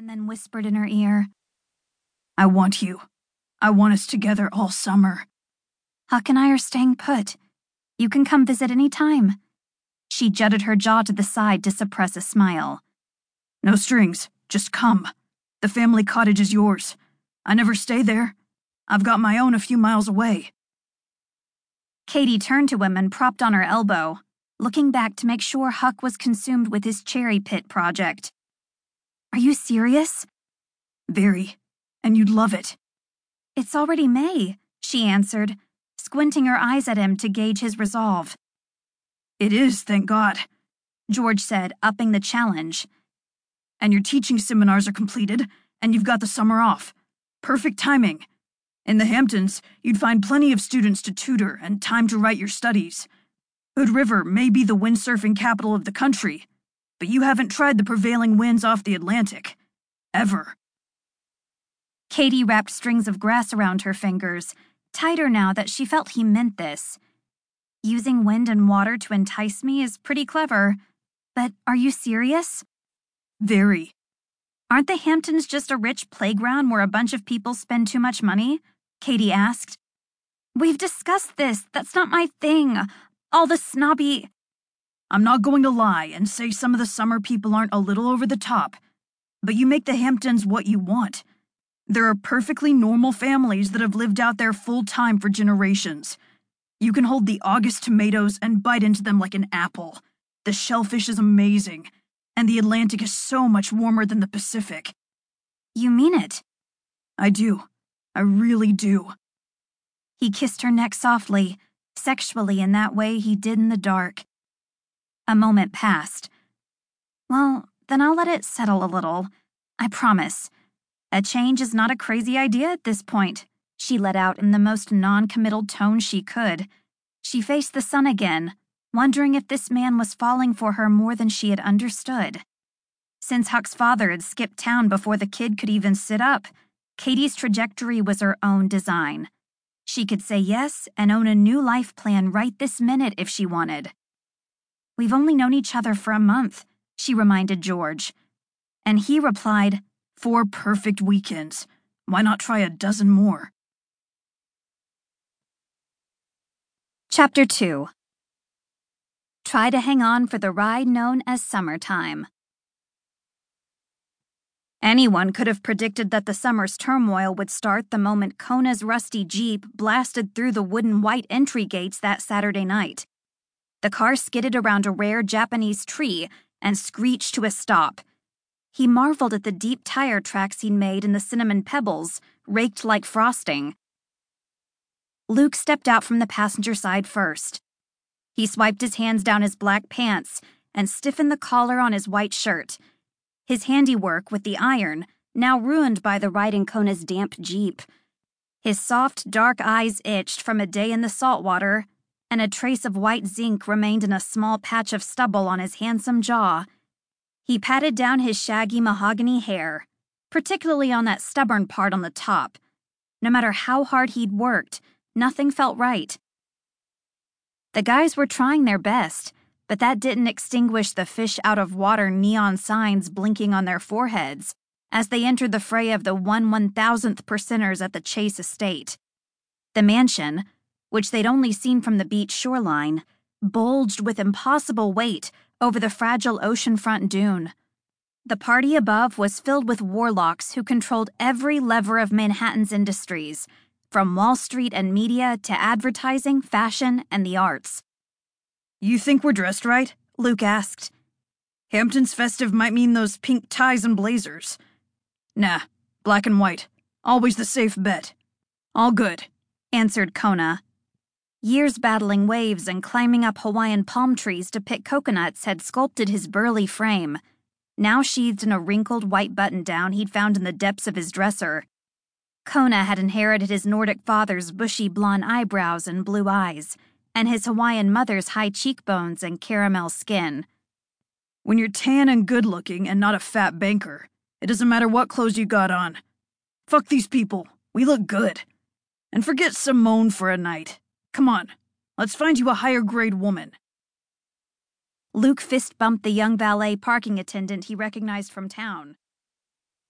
and then whispered in her ear, I want you. I want us together all summer. Huck and I are staying put. You can come visit any time. She jutted her jaw to the side to suppress a smile. No strings, just come. The family cottage is yours. I never stay there. I've got my own a few miles away. Katie turned to him and propped on her elbow, looking back to make sure Huck was consumed with his cherry pit project. Are you serious? Very. And you'd love it. It's already May, she answered, squinting her eyes at him to gauge his resolve. It is, thank God, George said, upping the challenge. And your teaching seminars are completed, and you've got the summer off. Perfect timing. In the Hamptons, you'd find plenty of students to tutor and time to write your studies. Hood River may be the windsurfing capital of the country, but you haven't tried the prevailing winds off the Atlantic. Ever. Katie wrapped strings of grass around her fingers, tighter now that she felt he meant this. Using wind and water to entice me is pretty clever, but are you serious? Very. Aren't the Hamptons just a rich playground where a bunch of people spend too much money? Katie asked. We've discussed this. That's not my thing. All the snobby. I'm not going to lie and say some of the summer people aren't a little over the top, but you make the Hamptons what you want. There are perfectly normal families that have lived out there full time for generations. You can hold the August tomatoes and bite into them like an apple. The shellfish is amazing, and the Atlantic is so much warmer than the Pacific. You mean it? I do. I really do. He kissed her neck softly, sexually in that way he did in the dark. A moment passed. Well, then I'll let it settle a little. I promise. A change is not a crazy idea at this point, she let out in the most non committal tone she could. She faced the sun again, wondering if this man was falling for her more than she had understood. Since Huck's father had skipped town before the kid could even sit up, Katie's trajectory was her own design. She could say yes and own a new life plan right this minute if she wanted. We've only known each other for a month, she reminded George. And he replied, Four perfect weekends. Why not try a dozen more? Chapter 2 Try to hang on for the ride known as summertime. Anyone could have predicted that the summer's turmoil would start the moment Kona's rusty Jeep blasted through the wooden white entry gates that Saturday night. The car skidded around a rare Japanese tree and screeched to a stop. He marveled at the deep tire tracks he'd made in the cinnamon pebbles, raked like frosting. Luke stepped out from the passenger side first. He swiped his hands down his black pants and stiffened the collar on his white shirt his handiwork with the iron, now ruined by the riding Kona's damp jeep. His soft, dark eyes itched from a day in the saltwater, and a trace of white zinc remained in a small patch of stubble on his handsome jaw. He patted down his shaggy mahogany hair, particularly on that stubborn part on the top. No matter how hard he'd worked, nothing felt right. The guys were trying their best but that didn't extinguish the fish out of water neon signs blinking on their foreheads as they entered the fray of the one one thousandth percenters at the Chase estate. The mansion, which they'd only seen from the beach shoreline, bulged with impossible weight over the fragile oceanfront dune. The party above was filled with warlocks who controlled every lever of Manhattan's industries, from Wall Street and media to advertising, fashion, and the arts. You think we're dressed right? Luke asked. Hampton's festive might mean those pink ties and blazers. Nah, black and white. Always the safe bet. All good, answered Kona. Years battling waves and climbing up Hawaiian palm trees to pick coconuts had sculpted his burly frame. Now sheathed in a wrinkled white button down he'd found in the depths of his dresser. Kona had inherited his Nordic father's bushy blond eyebrows and blue eyes and his Hawaiian mother's high cheekbones and caramel skin. When you're tan and good looking and not a fat banker, it doesn't matter what clothes you got on. Fuck these people. We look good. And forget Simone for a night. Come on, let's find you a higher grade woman. Luke fist bumped the young valet parking attendant he recognized from town.